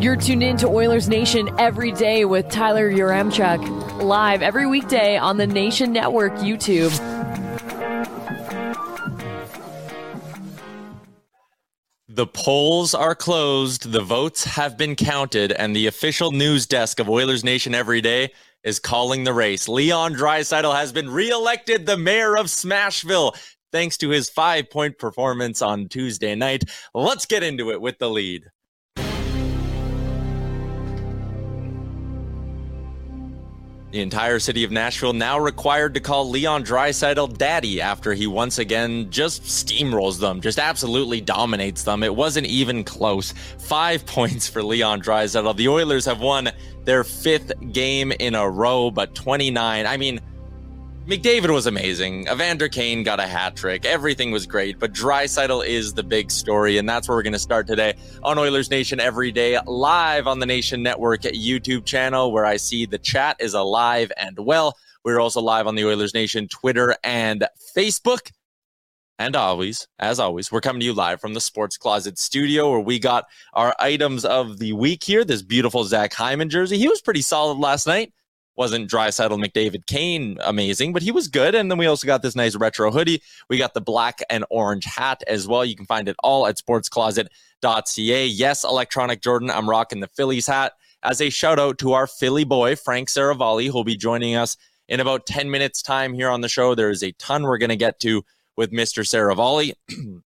You're tuned in to Oilers Nation every day with Tyler Yaremchuk, live every weekday on the Nation Network YouTube. The polls are closed, the votes have been counted, and the official news desk of Oilers Nation every day is calling the race. Leon Draisaitl has been reelected the mayor of Smashville thanks to his five point performance on Tuesday night. Let's get into it with the lead. The entire city of Nashville now required to call Leon Draisaitl daddy after he once again just steamrolls them, just absolutely dominates them. It wasn't even close. Five points for Leon Draisaitl. The Oilers have won their fifth game in a row, but 29. I mean, McDavid was amazing. Evander Kane got a hat trick. Everything was great, but Draisaitl is the big story, and that's where we're going to start today on Oilers Nation every day, live on the Nation Network YouTube channel, where I see the chat is alive and well. We're also live on the Oilers Nation Twitter and Facebook. And always, as always, we're coming to you live from the Sports Closet studio where we got our items of the week here. This beautiful Zach Hyman jersey. He was pretty solid last night wasn't Draisaitl McDavid Kane amazing, but he was good. And then we also got this nice retro hoodie. We got the black and orange hat as well. You can find it all at sportscloset.ca. Yes, electronic Jordan, I'm rocking the Phillies hat as a shout out to our Philly boy, Frank Seravalli, who'll be joining us in about 10 minutes time here on the show. There is a ton we're going to get to with Mr. Seravalli.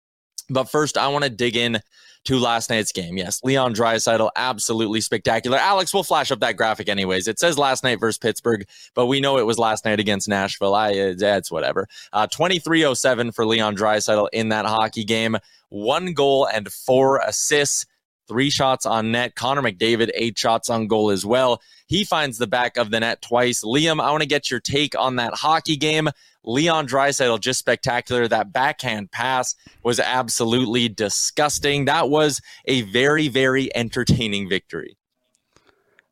but first, I want to dig in to last night's game. Yes, Leon Draisaitl, absolutely spectacular. Alex, we'll flash up that graphic anyways. It says last night versus Pittsburgh, but we know it was last night against Nashville. I, it's whatever. Uh, 2307 for Leon Draisaitl in that hockey game. One goal and four assists three shots on net. Connor McDavid, eight shots on goal as well. He finds the back of the net twice. Liam, I want to get your take on that hockey game. Leon Draisaitl just spectacular. That backhand pass was absolutely disgusting. That was a very, very entertaining victory.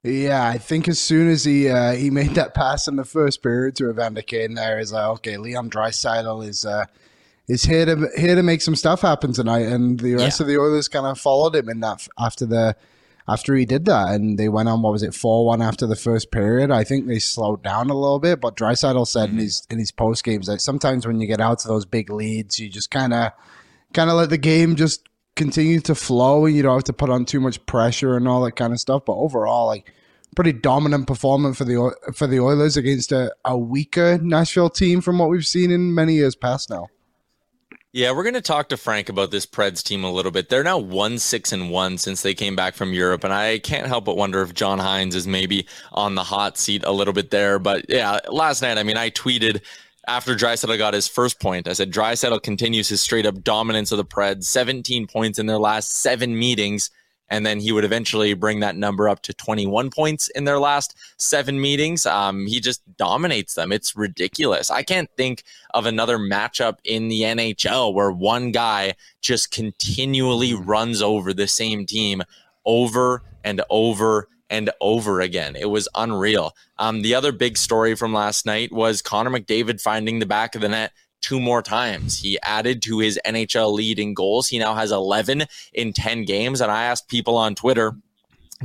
Yeah, I think as soon as he uh, he made that pass in the first period to Evander Kane, there is like, okay, Leon Draisaitl is uh, is here to here to make some stuff happen tonight, and the rest yeah. of the Oilers kind of followed him in that after the after he did that, and they went on what was it four one after the first period. I think they slowed down a little bit, but Draisaitl said mm-hmm. in his in his post games that sometimes when you get out to those big leads, you just kind of kind of let the game just continue to flow and you don't have to put on too much pressure and all that kind of stuff. But overall, like pretty dominant performance for the for the Oilers against a, a weaker Nashville team from what we've seen in many years past now. Yeah, we're going to talk to Frank about this Preds team a little bit. They're now one six and one since they came back from Europe, and I can't help but wonder if John Hynes is maybe on the hot seat a little bit there. But yeah, last night, I mean, I tweeted after Draisaitl got his first point. I said Draisaitl continues his straight up dominance of the Preds, 17 points in their last seven meetings and then he would eventually bring that number up to 21 points in their last seven meetings. Um, he just dominates them. It's ridiculous. I can't think of another matchup in the NHL where one guy just continually runs over the same team over and over and over again. It was unreal. Um, the other big story from last night was Connor McDavid finding the back of the net two more times. He added to his NHL lead in goals. He now has 11 in 10 games. And I asked people on Twitter,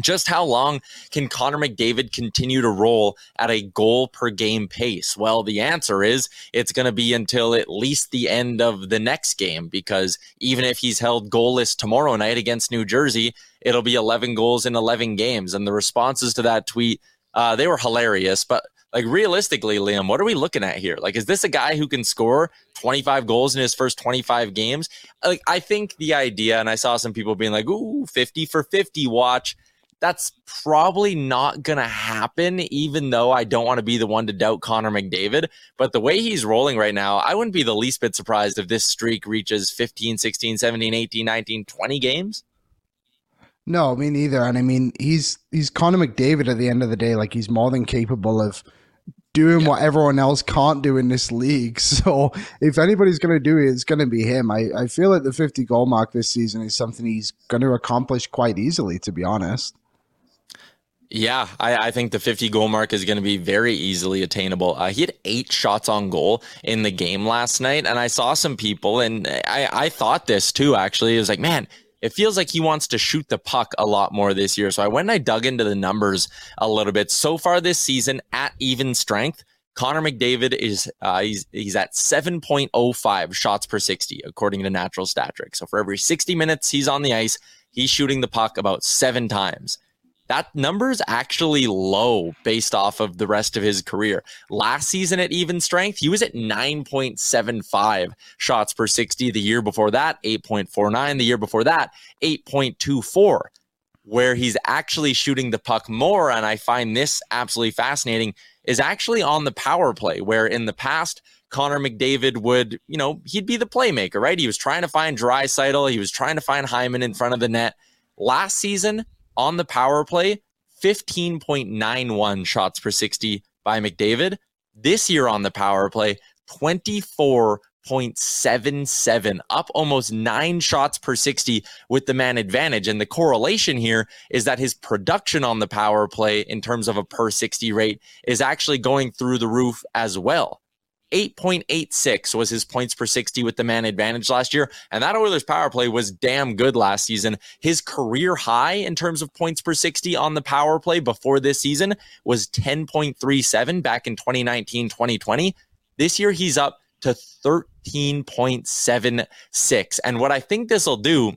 just how long can Connor McDavid continue to roll at a goal per game pace? Well, the answer is it's going to be until at least the end of the next game because even if he's held goalless tomorrow night against New Jersey, it'll be 11 goals in 11 games. And the responses to that tweet, uh, they were hilarious. But like realistically, Liam, what are we looking at here? Like, is this a guy who can score 25 goals in his first 25 games? Like, I think the idea, and I saw some people being like, ooh, 50 for 50 watch. That's probably not going to happen, even though I don't want to be the one to doubt Connor McDavid. But the way he's rolling right now, I wouldn't be the least bit surprised if this streak reaches 15, 16, 17, 18, 19, 20 games. No, me neither. And I mean, he's he's Connor McDavid at the end of the day. Like he's more than capable of doing yeah. what everyone else can't do in this league. So if anybody's going to do it, it's going to be him. I, I feel like the 50 goal mark this season is something he's going to accomplish quite easily, to be honest. Yeah, I, I, think the 50 goal mark is going to be very easily attainable. Uh, he had eight shots on goal in the game last night, and I saw some people, and I, I thought this too, actually. It was like, man, it feels like he wants to shoot the puck a lot more this year. So I went and I dug into the numbers a little bit. So far this season, at even strength, Connor McDavid is uh, he's he's at 7.05 shots per 60 according to Natural Stat Trick. So for every 60 minutes he's on the ice, he's shooting the puck about seven times. That number is actually low based off of the rest of his career. Last season at even strength, he was at 9.75 shots per 60. The year before that, 8.49. The year before that, 8.24. Where he's actually shooting the puck more, and I find this absolutely fascinating, is actually on the power play, where in the past, Connor McDavid would, you know, he'd be the playmaker, right? He was trying to find Draisaitl, he was trying to find Hyman in front of the net. Last season, on the power play, 15.91 shots per 60 by McDavid. This year on the power play, 24.77, up almost nine shots per 60 with the man advantage. And the correlation here is that his production on the power play in terms of a per 60 rate is actually going through the roof as well. 8.86 was his points per 60 with the man advantage last year. And that Oilers power play was damn good last season. His career high in terms of points per 60 on the power play before this season was 10.37 back in 2019 2020. This year, he's up to 13.76. And what I think this will do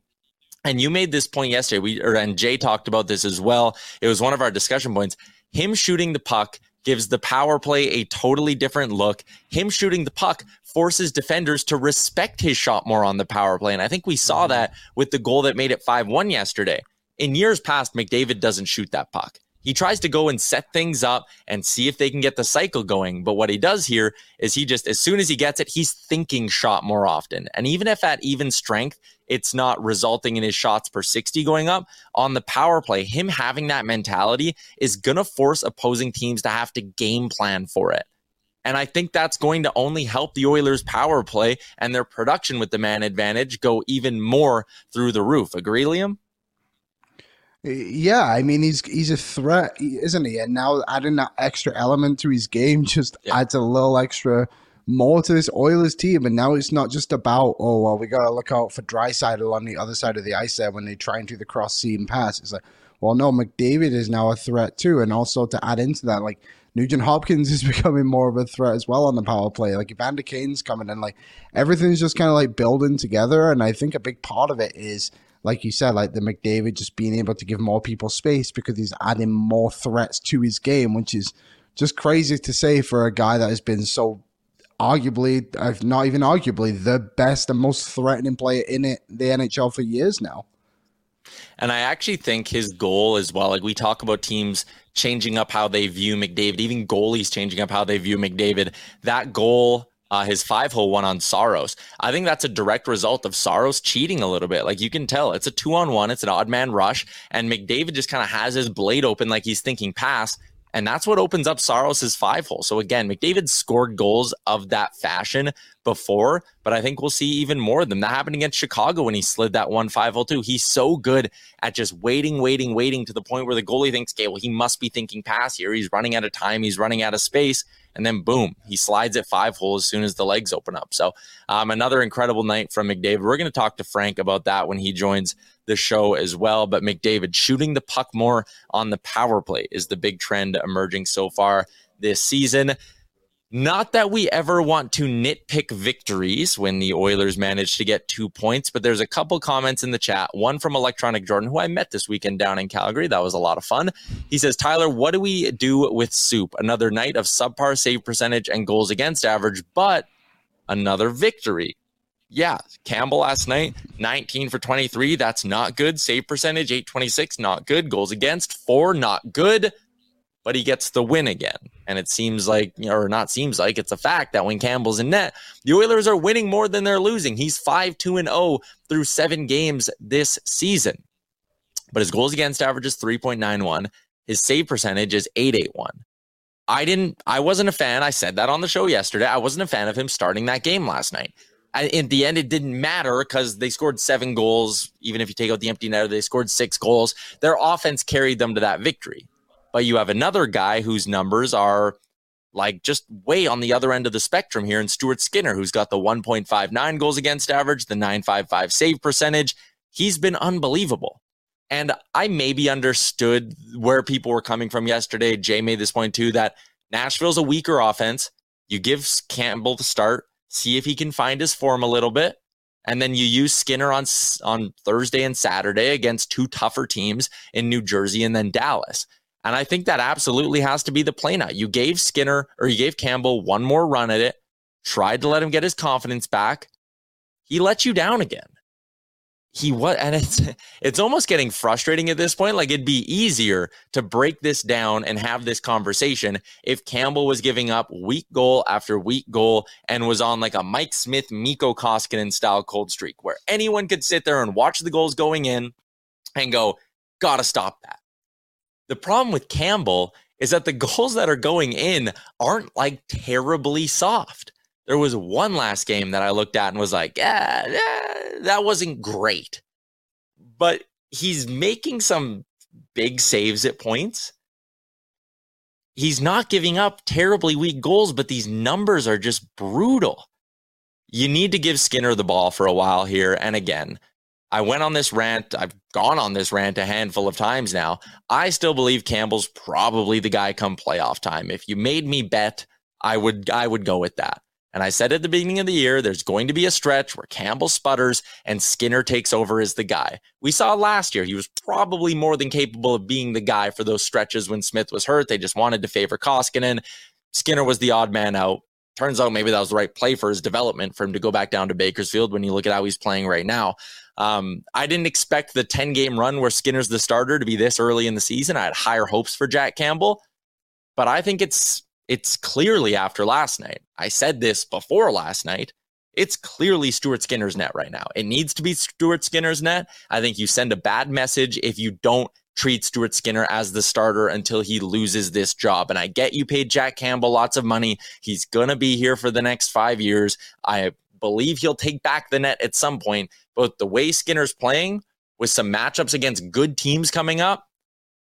and you made this point yesterday. We or, and Jay talked about this as well. It was one of our discussion points. Him shooting the puck gives the power play a totally different look. Him shooting the puck forces defenders to respect his shot more on the power play. And I think we saw mm-hmm. that with the goal that made it 5 1 yesterday. In years past, McDavid doesn't shoot that puck. He tries to go and set things up and see if they can get the cycle going. But what he does here is he just, as soon as he gets it, he's thinking shot more often. And even if at even strength, it's not resulting in his shots per 60 going up on the power play. Him having that mentality is going to force opposing teams to have to game plan for it. And I think that's going to only help the Oilers' power play and their production with the man advantage go even more through the roof. Agree, Liam? Yeah, I mean he's he's a threat, isn't he? And now adding that extra element to his game just yeah. adds a little extra more to this Oilers team. And now it's not just about, oh, well, we got to look out for Draisaitl on the other side of the ice there when they try and do the cross seam pass. It's like, well, no, McDavid is now a threat too. And also to add into that, like Nugent Hopkins is becoming more of a threat as well on the power play. Like Evander Kane's coming in, like everything's just kind of like building together. And I think a big part of it is, like you said, like the McDavid just being able to give more people space because he's adding more threats to his game, which is just crazy to say for a guy that has been so arguably, if not even arguably, the best and most threatening player in it, the NHL for years now. And I actually think his goal as well, like we talk about teams changing up how they view McDavid, even goalies changing up how they view McDavid. That goal, uh, his five hole one on Saros. I think that's a direct result of Saros cheating a little bit. Like you can tell, it's a two on one, it's an odd man rush, and McDavid just kind of has his blade open like he's thinking pass. And that's what opens up Saros's five hole. So again, McDavid scored goals of that fashion before, but I think we'll see even more of them. That happened against Chicago when he slid that one five hole too. He's so good at just waiting, waiting, waiting to the point where the goalie thinks, okay, well, he must be thinking pass here. He's running out of time. He's running out of space. And then boom, he slides at five holes as soon as the legs open up. So um, another incredible night from McDavid. We're going to talk to Frank about that when he joins the show as well. But McDavid shooting the puck more on the power play is the big trend emerging so far this season. Not that we ever want to nitpick victories when the Oilers manage to get two points, but there's a couple comments in the chat. One from Electronic Jordan, who I met this weekend down in Calgary. That was a lot of fun. He says, Tyler, what do we do with Soup? Another night of subpar save percentage and goals against average, but another victory. Yeah, Campbell last night, 19 for 23. That's not good. Save percentage, 826, not good. Goals against, four, not good but he gets the win again. And it seems like, or not seems like, it's a fact that when Campbell's in net, the Oilers are winning more than they're losing. He's 5 2 and 0 through seven games this season. But his goals against average is 3.91. His save percentage is 881. I didn't, I wasn't a fan. I said that on the show yesterday. I wasn't a fan of him starting that game last night. in the end, it didn't matter because they scored seven goals. Even if you take out the empty netter, they scored six goals. Their offense carried them to that victory. But you have another guy whose numbers are like just way on the other end of the spectrum here in Stuart Skinner, who's got the 1.59 goals against average, the 955 save percentage. He's been unbelievable. And I maybe understood where people were coming from yesterday. Jay made this point too that Nashville's a weaker offense. You give Campbell to start, see if he can find his form a little bit. And then you use Skinner on on Thursday and Saturday against two tougher teams in New Jersey and then Dallas. And I think that absolutely has to be the play now. You gave Skinner or you gave Campbell one more run at it, tried to let him get his confidence back. He let you down again. He what and it's it's almost getting frustrating at this point. Like it'd be easier to break this down and have this conversation if Campbell was giving up weak goal after weak goal and was on like a Mike Smith, Mikko Koskinen style cold streak where anyone could sit there and watch the goals going in and go, gotta stop that the problem with Campbell is that the goals that are going in aren't like terribly soft. There was one last game that I looked at and was like, yeah, yeah that wasn't great. But he's making some big saves at points. He's not giving up terribly weak goals, but these numbers are just brutal. You need to give Skinner the ball for a while here. And again, I went on this rant. I've gone on this rant a handful of times now. I still believe Campbell's probably the guy come playoff time. If you made me bet, I would I would go with that. And I said at the beginning of the year, there's going to be a stretch where Campbell sputters and Skinner takes over as the guy. We saw last year he was probably more than capable of being the guy for those stretches when Smith was hurt. They just wanted to favor Koskinen. Skinner was the odd man out. Turns out maybe that was the right play for his development for him to go back down to Bakersfield when you look at how he's playing right now. Um, I didn't expect the 10 game run where Skinner's the starter to be this early in the season. I had higher hopes for Jack Campbell, but I think it's it's clearly after last night. I said this before last night. It's clearly Stuart Skinner's net right now. It needs to be Stuart Skinner's net. I think you send a bad message if you don't treat Stuart Skinner as the starter until he loses this job. And I get you paid Jack Campbell lots of money. He's going to be here for the next five years. I believe he'll take back the net at some point. But the way Skinner's playing with some matchups against good teams coming up,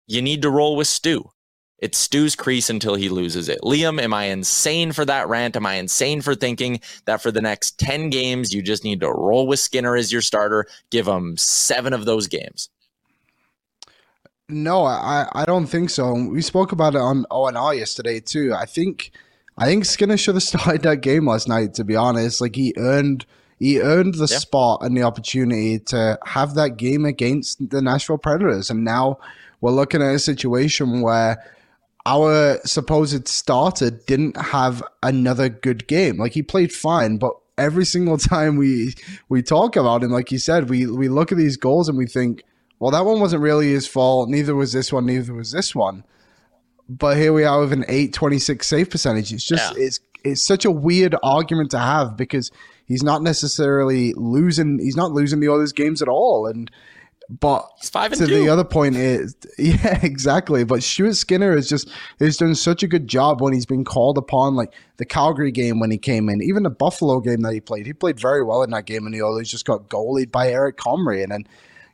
you need to roll with Stu. It's Stu's crease until he loses it. Liam, am I insane for that rant? Am I insane for thinking that for the next 10 games, you just need to roll with Skinner as your starter? Give him seven of those games. No, I, I don't think so. We spoke about it on ONR yesterday too. I think I think Skinner should have started that game last night. To be honest, like he earned he earned the yeah. spot and the opportunity to have that game against the Nashville Predators, and now we're looking at a situation where our supposed starter didn't have another good game. Like he played fine, but every single time we we talk about him, like you said, we we look at these goals and we think, well, that one wasn't really his fault. Neither was this one. Neither was this one. But here we are with an eight twenty six save percentage. It's just yeah. it's it's such a weird argument to have because he's not necessarily losing. He's not losing the others games at all, and but He's to two. the other point is, yeah, exactly. But Stuart Skinner has just has done such a good job when he's been called upon, like the Calgary game when he came in, even the Buffalo game that he played. He played very well in that game, and the others just got goalied by Eric Comrie, and then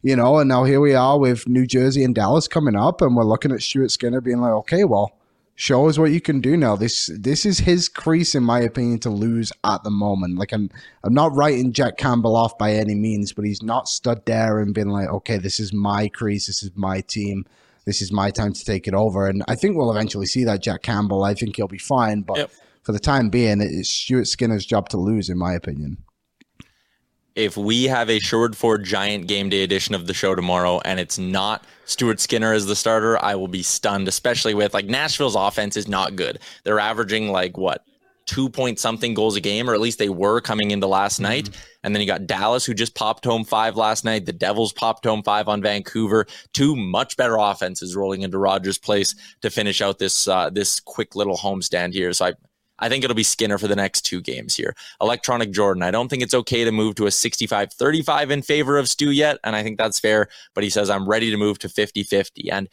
you know, and now here we are with New Jersey and Dallas coming up, and we're looking at Stuart Skinner being like, okay, well, show us what you can do now. This this is his crease, in my opinion, to lose at the moment. Like I'm I'm not writing Jack Campbell off by any means, but he's not stood there and been like, okay, this is my crease, this is my team, this is my time to take it over. And I think we'll eventually see that Jack Campbell. I think he'll be fine, but yep. for the time being, it's Stuart Skinner's job to lose, in my opinion if we have a Sherwood Ford Giant game day edition of the show tomorrow and it's not Stuart Skinner as the starter, I will be stunned, especially with like Nashville's offense is not good. They're averaging like what two point something goals a game, or at least they were coming into last mm-hmm. night. And then you got Dallas, who just popped home five last night. The Devils popped home five on Vancouver. Two much better offenses rolling into Rogers Place to finish out this uh, this quick little homestand here. So I, I think it'll be Skinner for the next two games here. Electronic Jordan, I don't think it's okay to move to a 65 35 in favor of Stu yet. And I think that's fair. But he says, I'm ready to move to 50 50. And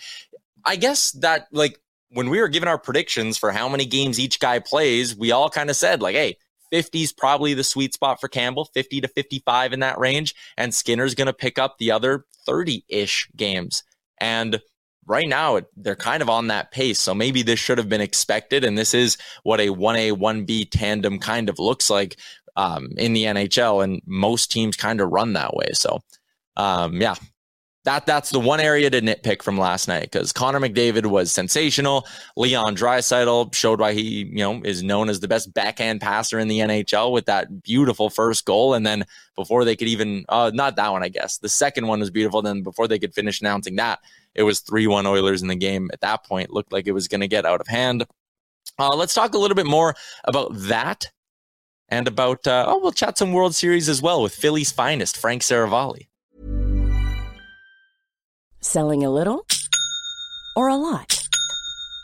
I guess that, like, when we were given our predictions for how many games each guy plays, we all kind of said, like, hey, 50 is probably the sweet spot for Campbell, 50 to 55 in that range. And Skinner's going to pick up the other 30 ish games. And right now they're kind of on that pace. So maybe this should have been expected. And this is what a 1A, 1B tandem kind of looks like um, in the NHL. And most teams kind of run that way. So, um, yeah. That, that's the one area to nitpick from last night because Connor McDavid was sensational. Leon Draisaitl showed why he, you know, is known as the best backhand passer in the NHL with that beautiful first goal. And then before they could even, uh, not that one, I guess, the second one was beautiful. Then before they could finish announcing that, it was 3 1 Oilers in the game. At that point, looked like it was going to get out of hand. Uh, let's talk a little bit more about that and about, uh, oh, we'll chat some World Series as well with Philly's finest, Frank Seravalli. Selling a little or a lot?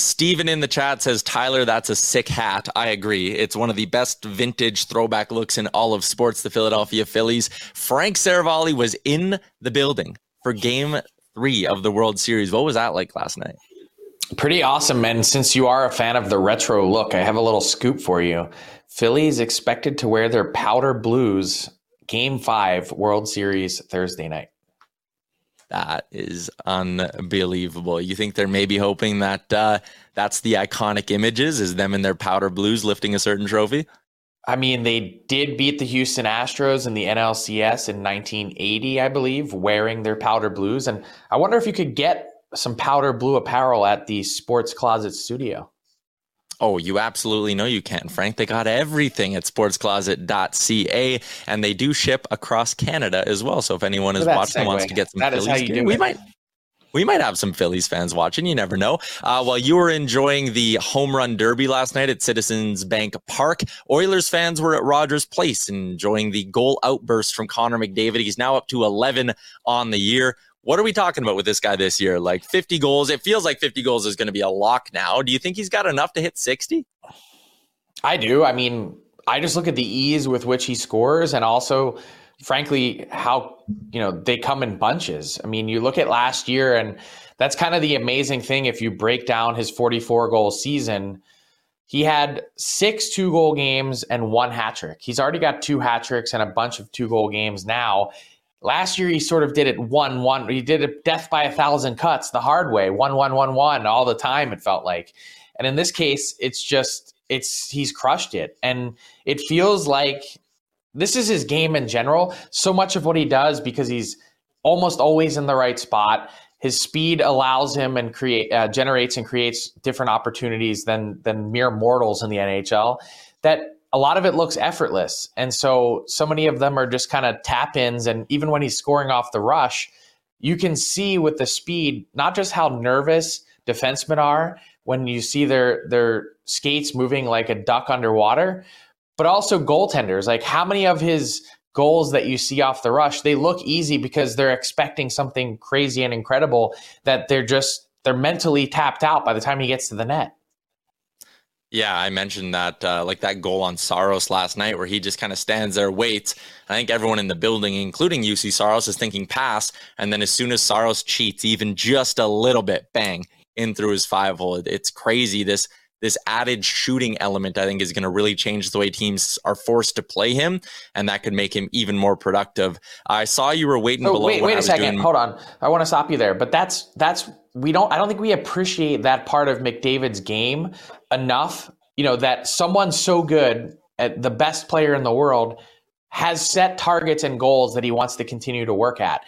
Steven in the chat says, Tyler, that's a sick hat. I agree. It's one of the best vintage throwback looks in all of sports, the Philadelphia Phillies. Frank Seravalli was in the building for game three of the World Series. What was that like last night? Pretty awesome. And since you are a fan of the retro look, I have a little scoop for you. Phillies expected to wear their powder blues game five World Series Thursday night. That is unbelievable. You think they're maybe hoping that uh, that's the iconic images is them in their powder blues lifting a certain trophy? I mean, they did beat the Houston Astros in the NLCS in 1980, I believe, wearing their powder blues. And I wonder if you could get some powder blue apparel at the Sports Closet studio. Oh, you absolutely know you can, Frank. They got everything at sportscloset.ca and they do ship across Canada as well. So if anyone is watching wants to get some that Phillies, gear, we might we might have some Phillies fans watching. You never know. Uh, while you were enjoying the home run derby last night at Citizens Bank Park, Oilers fans were at Rogers Place enjoying the goal outburst from Connor McDavid. He's now up to 11 on the year. What are we talking about with this guy this year? Like 50 goals. It feels like 50 goals is going to be a lock now. Do you think he's got enough to hit 60? I do. I mean, I just look at the ease with which he scores and also frankly how, you know, they come in bunches. I mean, you look at last year and that's kind of the amazing thing if you break down his 44 goal season. He had six two goal games and one hat trick. He's already got two hat tricks and a bunch of two goal games now. Last year, he sort of did it one one. He did it death by a thousand cuts the hard way, one one one one all the time. It felt like, and in this case, it's just it's he's crushed it, and it feels like this is his game in general. So much of what he does because he's almost always in the right spot. His speed allows him and create uh, generates and creates different opportunities than than mere mortals in the NHL. That a lot of it looks effortless. And so so many of them are just kind of tap ins. And even when he's scoring off the rush, you can see with the speed, not just how nervous defensemen are when you see their their skates moving like a duck underwater, but also goaltenders. Like how many of his goals that you see off the rush, they look easy because they're expecting something crazy and incredible that they're just they're mentally tapped out by the time he gets to the net. Yeah, I mentioned that, uh, like that goal on Saros last night, where he just kind of stands there, waits. I think everyone in the building, including Juuse Saros, is thinking pass, and then as soon as Saros cheats, even just a little bit, bang, in through his five hole. It's crazy. This this added shooting element, I think, is going to really change the way teams are forced to play him, and that could make him even more productive. I saw you were waiting oh, below. Wait, wait a second. Doing... Hold on. I want to stop you there, but that's that's we don't. I don't think we appreciate that part of McDavid's game enough, you know, that someone so good at the best player in the world has set targets and goals that he wants to continue to work at.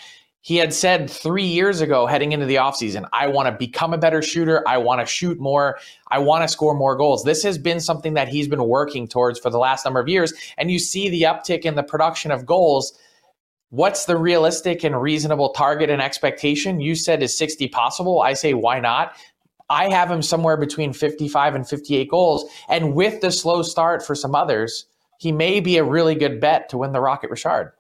He had said three years ago, heading into the offseason, I want to become a better shooter. I want to shoot more. I want to score more goals. This has been something that he's been working towards for the last number of years. And you see the uptick in the production of goals. What's the realistic and reasonable target and expectation? You said is 60 possible. I say, why not? I have him somewhere between 55 and 58 goals. And with the slow start for some others, he may be a really good bet to win the Rocket Richard.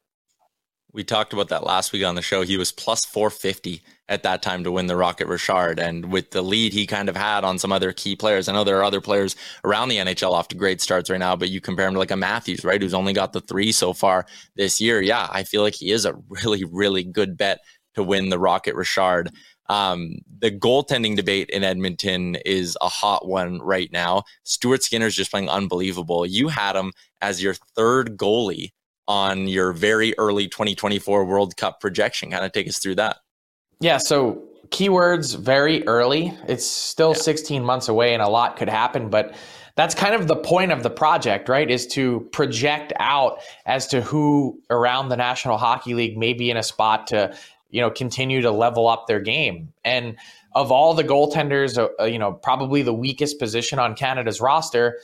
We talked about that last week on the show. He was plus 450 at that time to win the Rocket Richard. And with the lead he kind of had on some other key players, I know there are other players around the NHL off to great starts right now, but you compare him to like a Matthews, right? Who's only got the three so far this year. Yeah, I feel like he is a really, really good bet to win the Rocket Richard. Um, the goaltending debate in Edmonton is a hot one right now. Stuart Skinner's just playing unbelievable. You had him as your third goalie on your very early 2024 World Cup projection. Kind of take us through that. Yeah. So, keywords very early. It's still yeah. 16 months away and a lot could happen, but that's kind of the point of the project, right? Is to project out as to who around the National Hockey League may be in a spot to you know, continue to level up their game. And of all the goaltenders, uh, uh, you know, probably the weakest position on Canada's roster,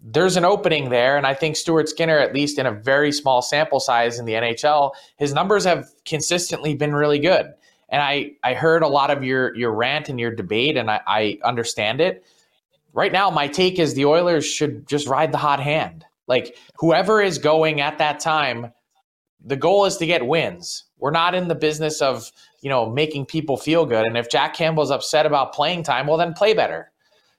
there's an opening there. And I think Stuart Skinner, at least in a very small sample size in the NHL, his numbers have consistently been really good. And I, I heard a lot of your your rant and your debate, and I, I understand it. Right now, my take is the Oilers should just ride the hot hand. Like whoever is going at that time, the goal is to get wins. We're not in the business of, you know, making people feel good. And if Jack Campbell's upset about playing time, well, then play better.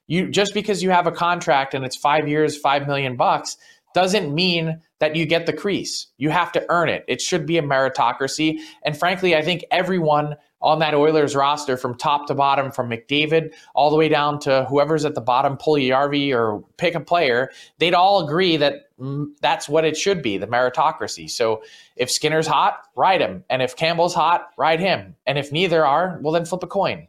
You just because you have a contract and it's five years, five million bucks, doesn't mean that you get the crease. You have to earn it. It should be a meritocracy. And frankly, I think everyone on that Oilers roster from top to bottom, from McDavid all the way down to whoever's at the bottom, Puljujarvi or pick a player, they'd all agree that mm, that's what it should be, the meritocracy. So if Skinner's hot, ride him. And if Campbell's hot, ride him. And if neither are, well, then flip a coin.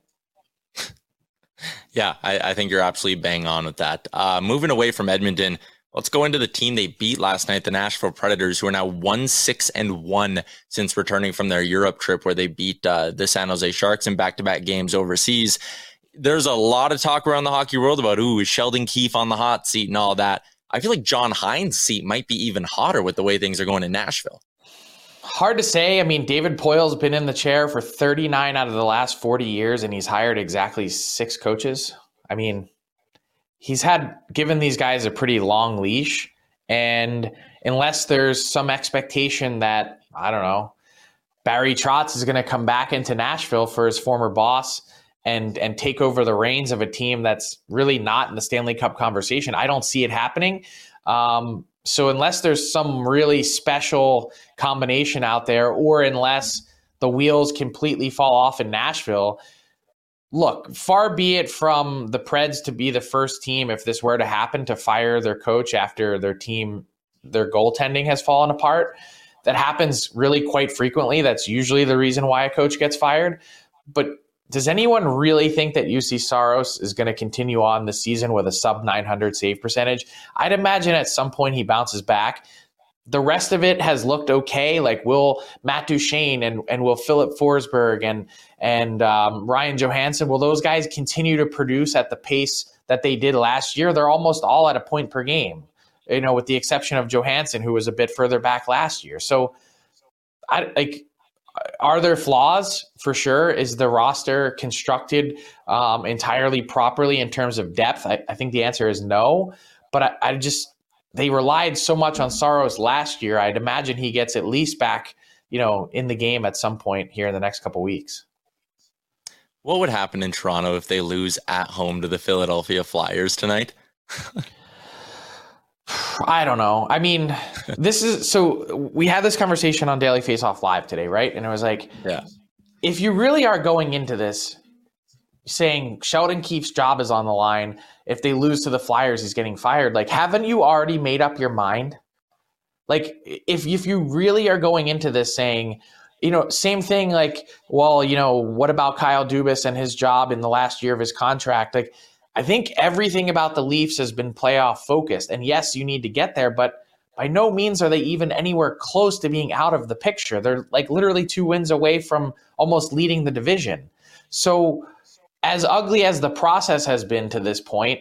Yeah, I, I, think you're absolutely bang on with that. Uh, moving away from Edmonton, Let's go into the team they beat last night, the Nashville Predators, who are now one six and one since returning from their Europe trip, where they beat uh, the San Jose Sharks in back to back games overseas. There's a lot of talk around the hockey world about ooh, is Sheldon Keefe on the hot seat and all that. I feel like John Hynes' seat might be even hotter with the way things are going in Nashville. Hard to say. I mean, David Poile's been in the chair for 39 out of the last 40 years, and he's hired exactly six coaches. I mean, he's had given these guys a pretty long leash. And unless there's some expectation that, I don't know, Barry Trotz is going to come back into Nashville for his former boss and and take over the reins of a team that's really not in the Stanley Cup conversation. I don't see it happening. Um, so unless there's some really special combination out there, or unless the wheels completely fall off in Nashville, look, far be it from the Preds to be the first team, if this were to happen, to fire their coach after their team, their goaltending has fallen apart. That happens really quite frequently. That's usually the reason why a coach gets fired. But does anyone really think that Juuse Saros is going to continue on the season with a sub 900 save percentage? I'd imagine at some point he bounces back. The rest of it has looked okay. Like will Matt Duchene and and will Filip Forsberg and and um, Ryan Johansen will those guys continue to produce at the pace that they did last year? They're almost all at a point per game. You know, with the exception of Johansen, who was a bit further back last year. So, I like are there flaws for sure is the roster constructed um, entirely properly in terms of depth I, I, think the answer is no but I, I, just they relied so much on Saros last year. I'd imagine he gets at least back, you know, in the game at some point here in the next couple weeks. What would happen in Toronto if they lose at home to the Philadelphia Flyers tonight? I don't know. I mean, this is so we had this conversation on Daily Face Off Live today, right? And it was like, yeah. If you really are going into this saying Sheldon Keefe's job is on the line. If they lose to the Flyers, he's getting fired. Like, haven't you already made up your mind? Like, if if you really are going into this saying, you know, same thing. Like, well, you know, what about Kyle Dubas and his job in the last year of his contract? Like, I think everything about the Leafs has been playoff focused. And yes, you need to get there, but by no means are they even anywhere close to being out of the picture. They're like literally two wins away from almost leading the division. So as ugly as the process has been to this point,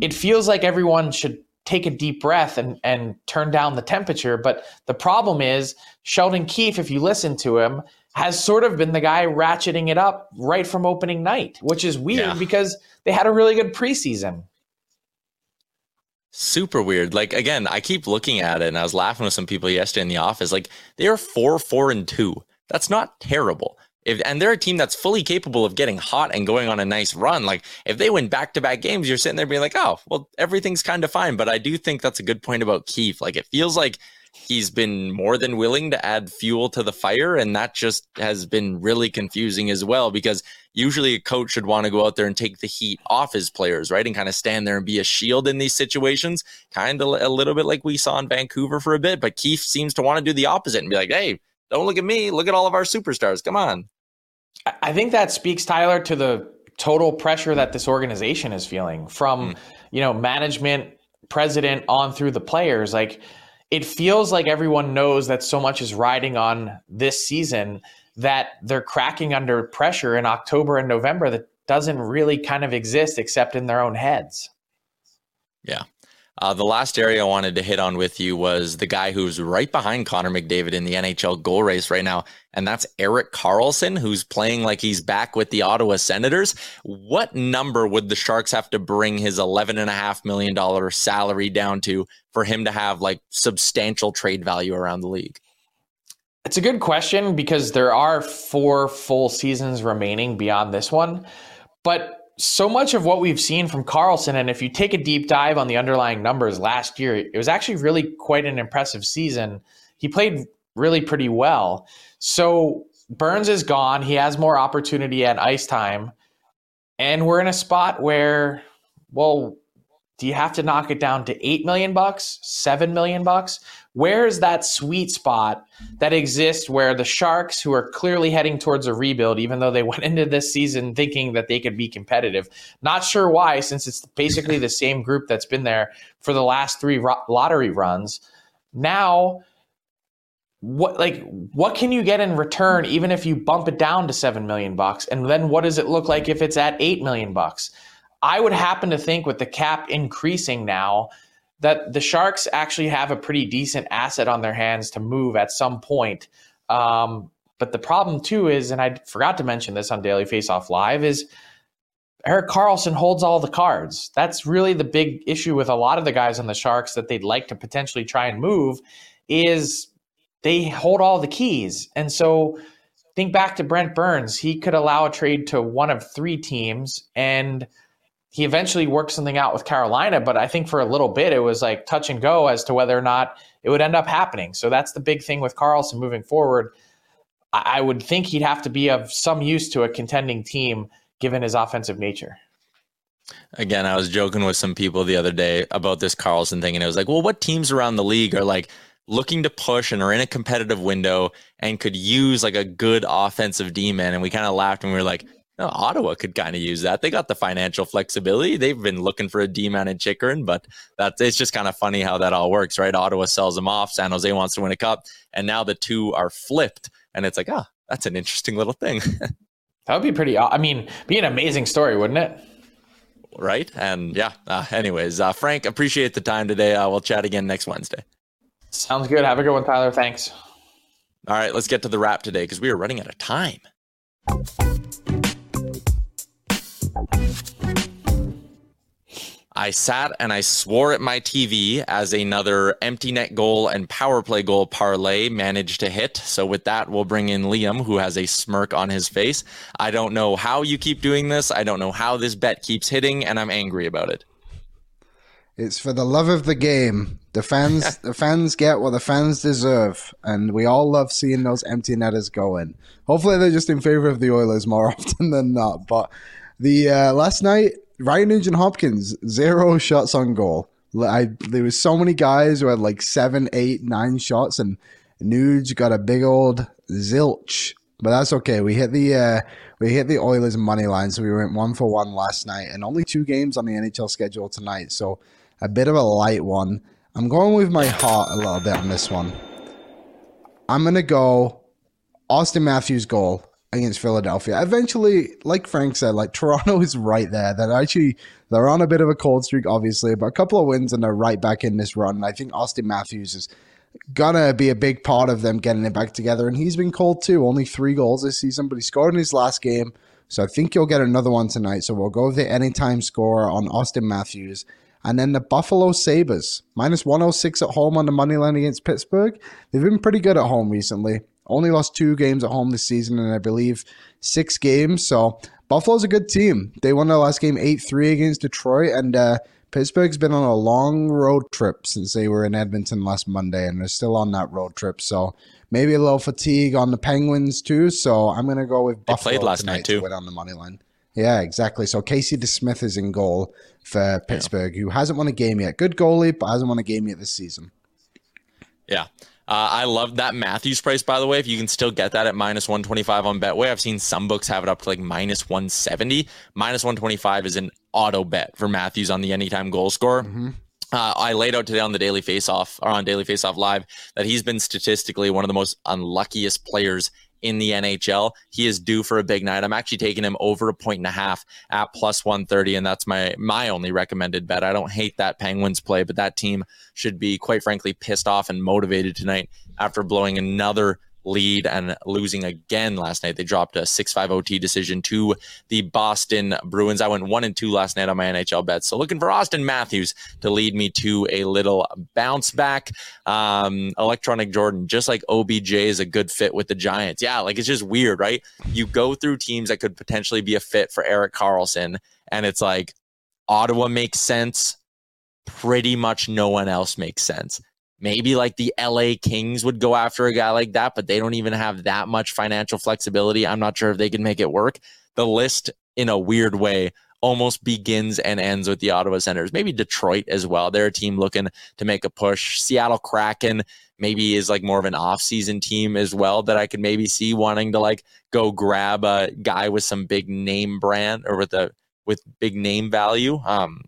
it feels like everyone should take a deep breath and, and turn down the temperature. But the problem is, Sheldon Keefe, if you listen to him, has sort of been the guy ratcheting it up right from opening night, which is weird yeah. because they had a really good preseason. Super weird. Like again, I keep looking at it and I was laughing with some people yesterday in the office. Like they are four, four, and two. That's not terrible. If, and they're a team that's fully capable of getting hot and going on a nice run. Like if they win back to back games, you're sitting there being like, oh, well, everything's kind of fine. But I do think that's a good point about Keefe. Like it feels like he's been more than willing to add fuel to the fire. And that just has been really confusing as well, because usually a coach should want to go out there and take the heat off his players, right? And kind of stand there and be a shield in these situations, kind of a little bit like we saw in Vancouver for a bit. But Keefe seems to want to do the opposite and be like, hey, don't look at me. Look at all of our superstars. Come on. I think that speaks, Tyler, to the total pressure that this organization is feeling from, mm. you know, management, president on through the players. Like it feels like everyone knows that so much is riding on this season that they're cracking under pressure in October and November that doesn't really kind of exist except in their own heads. Yeah. Uh, the last area I wanted to hit on with you was the guy who's right behind Connor McDavid in the NHL goal race right now, and that's Erik Karlsson, who's playing like he's back with the Ottawa Senators. What number would the Sharks have to bring his $11.5 million salary down to for him to have like substantial trade value around the league? It's a good question because there are four full seasons remaining beyond this one. But so much of what we've seen from Karlsson, and if you take a deep dive on the underlying numbers last year, it was actually really quite an impressive season. He played really pretty well. So Burns is gone. He has more opportunity at ice time. And we're in a spot where, well, do you have to knock it down to 8 million bucks, 7 million bucks? Where is that sweet spot that exists where the Sharks, who are clearly heading towards a rebuild, even though they went into this season thinking that they could be competitive, not sure why, since it's basically the same group that's been there for the last three ro- lottery runs. Now, what like what can you get in return even if you bump it down to 7 million bucks and then what does it look like if it's at 8 million bucks I would happen to think with the cap increasing now that the Sharks actually have a pretty decent asset on their hands to move at some point. Um, but the problem too is, and I forgot to mention this on Daily Faceoff Live, is Erik Karlsson holds all the cards. That's really the big issue with a lot of the guys on the Sharks that they'd like to potentially try and move is they hold all the keys. And so think back to Brent Burns. He could allow a trade to one of three teams and – he eventually worked something out with Carolina, but I think for a little bit it was like touch and go as to whether or not it would end up happening. So that's the big thing with Karlsson moving forward. I would think he'd have to be of some use to a contending team given his offensive nature. Again, I was joking with some people the other day about this Karlsson thing, and it was like, well, what teams around the league are like looking to push and are in a competitive window and could use like a good offensive D man? And we kind of laughed and we were like, no, Ottawa could kind of use that. They got the financial flexibility. They've been looking for a D man in Chychrun, but that's it's just kind of funny how that all works, right? Ottawa sells them off. San Jose wants to win a cup, and now the two are flipped, and it's like, ah, oh, that's an interesting little thing. that would be pretty. I mean, be an amazing story, wouldn't it? Right. And yeah. Uh, anyways, uh, Frank, appreciate the time today. Uh, we'll chat again next Wednesday. Sounds good. Have a good one, Tyler. Thanks. All right, let's get to the wrap today because we are running out of time. I sat and I swore at my TV as another empty net goal and power play goal parlay managed to hit. So, with that, we'll bring in Liam, who has a smirk on his face. I don't know how you keep doing this. I don't know how this bet keeps hitting, and I'm angry about it. It's for the love of the game. The fans, the fans get what the fans deserve, and we all love seeing those empty netters go in. Hopefully, they're just in favor of the Oilers more often than not. But the uh, last night, Ryan Nugent Hopkins, zero shots on goal. I, there was so many guys who had like seven, eight, nine shots, and Nuge got a big old zilch. But that's okay. We hit the uh, we hit the Oilers money line, so we went one for one last night, and only two games on the NHL schedule tonight. So a bit of a light one. I'm going with my heart a little bit on this one. I'm gonna go Auston Matthews goal against Philadelphia. Eventually, like Frank said, like Toronto is right there. They're actually they're on a bit of a cold streak, obviously, but a couple of wins and they're right back in this run. I think Auston Matthews is gonna be a big part of them getting it back together. And he's been cold too. Only three goals this season, but he scored in his last game. So I think you'll get another one tonight. So we'll go with the anytime score on Auston Matthews. And then the Buffalo Sabres, minus 106 at home on the money line against Pittsburgh. They've been pretty good at home recently. Only lost two games at home this season, and I believe six games. So Buffalo's a good team. They won their last game 8 3 against Detroit, and uh, Pittsburgh's been on a long road trip since they were in Edmonton last Monday, and they're still on that road trip. So maybe a little fatigue on the Penguins, too. So I'm going to go with Buffalo they played last night, too. To win on the money line. Yeah, exactly. So Casey DeSmith is in goal for Pittsburgh, yeah. who hasn't won a game yet. Good goalie, but hasn't won a game yet this season. Yeah. Uh, I love that Matthews price, by the way. If you can still get that at minus 125 on Betway, I've seen some books have it up to like minus 170. Minus 125 is an auto bet for Matthews on the anytime goal score. Mm-hmm. Uh, I laid out today on the Daily Faceoff or on Daily Faceoff Live that he's been statistically one of the most unluckiest players in the NHL. He is due for a big night. I'm actually taking him over a point and a half at plus 130, and that's my my only recommended bet. I don't hate that Penguins play, but that team should be quite frankly pissed off and motivated tonight after blowing another lead and losing again last night. They dropped a 6-5 OT decision to the Boston Bruins. I went one and two last night on my NHL bets. So looking for Auston Matthews to lead me to a little bounce back. Um, Electronic Jordan, just like OBJ is a good fit with the Giants. Yeah, like it's just weird, right? You go through teams that could potentially be a fit for Erik Karlsson and it's like Ottawa makes sense. Pretty much no one else makes sense. Maybe like the LA Kings would go after a guy like that, but they don't even have that much financial flexibility. I'm not sure if they can make it work. The list, in a weird way, almost begins and ends with the Ottawa Senators. Maybe Detroit as well. They're a team looking to make a push. Seattle Kraken maybe is like more of an off-season team as well that I could maybe see wanting to like go grab a guy with some big name brand or with a with big name value. Um,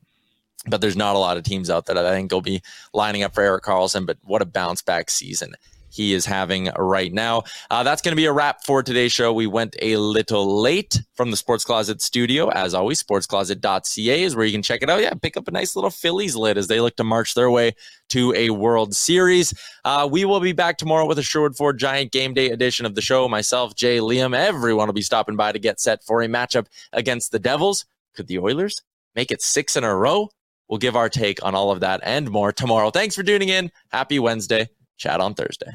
but there's not a lot of teams out that I think will be lining up for Erik Karlsson. But what a bounce back season he is having right now. Uh, that's going to be a wrap for today's show. We went a little late from the Sports Closet studio. As always, sportscloset.ca is where you can check it out. Yeah, pick up a nice little Phillies lid as they look to march their way to a World Series. Uh, we will be back tomorrow with a Sherwood Ford Giant Game Day edition of the show. Myself, Jay, Liam, everyone will be stopping by to get set for a matchup against the Devils. Could the Oilers make it six in a row? We'll give our take on all of that and more tomorrow. Thanks for tuning in. Happy Wednesday. Chat on Thursday.